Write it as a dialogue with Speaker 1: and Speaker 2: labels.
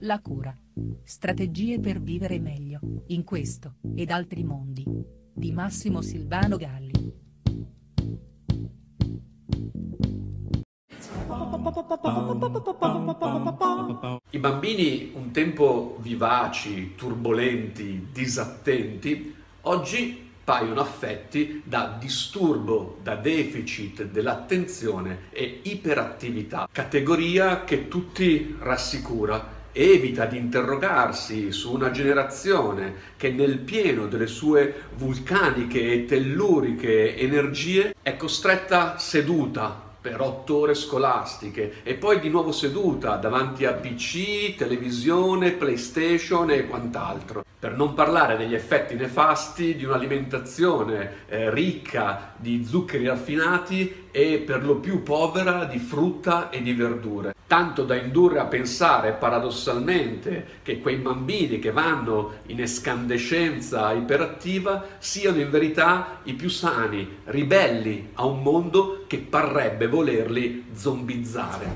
Speaker 1: La cura. Strategie per vivere meglio, in questo, ed altri mondi. Di Massimo Silvano Galli.
Speaker 2: I bambini, un tempo vivaci, turbolenti, disattenti, oggi paiono affetti da disturbo, da deficit dell'attenzione e iperattività, categoria che tutti rassicura evita di interrogarsi su una generazione che nel pieno delle sue vulcaniche e telluriche energie è costretta seduta per otto ore scolastiche e poi di nuovo seduta davanti a PC, televisione, PlayStation e quant'altro. Per non parlare degli effetti nefasti di un'alimentazione eh, ricca di zuccheri raffinati e per lo più povera di frutta e di verdure. Tanto da indurre a pensare paradossalmente che quei bambini che vanno in escandescenza iperattiva siano in verità i più sani, ribelli a un mondo che parrebbe volerli zombizzare.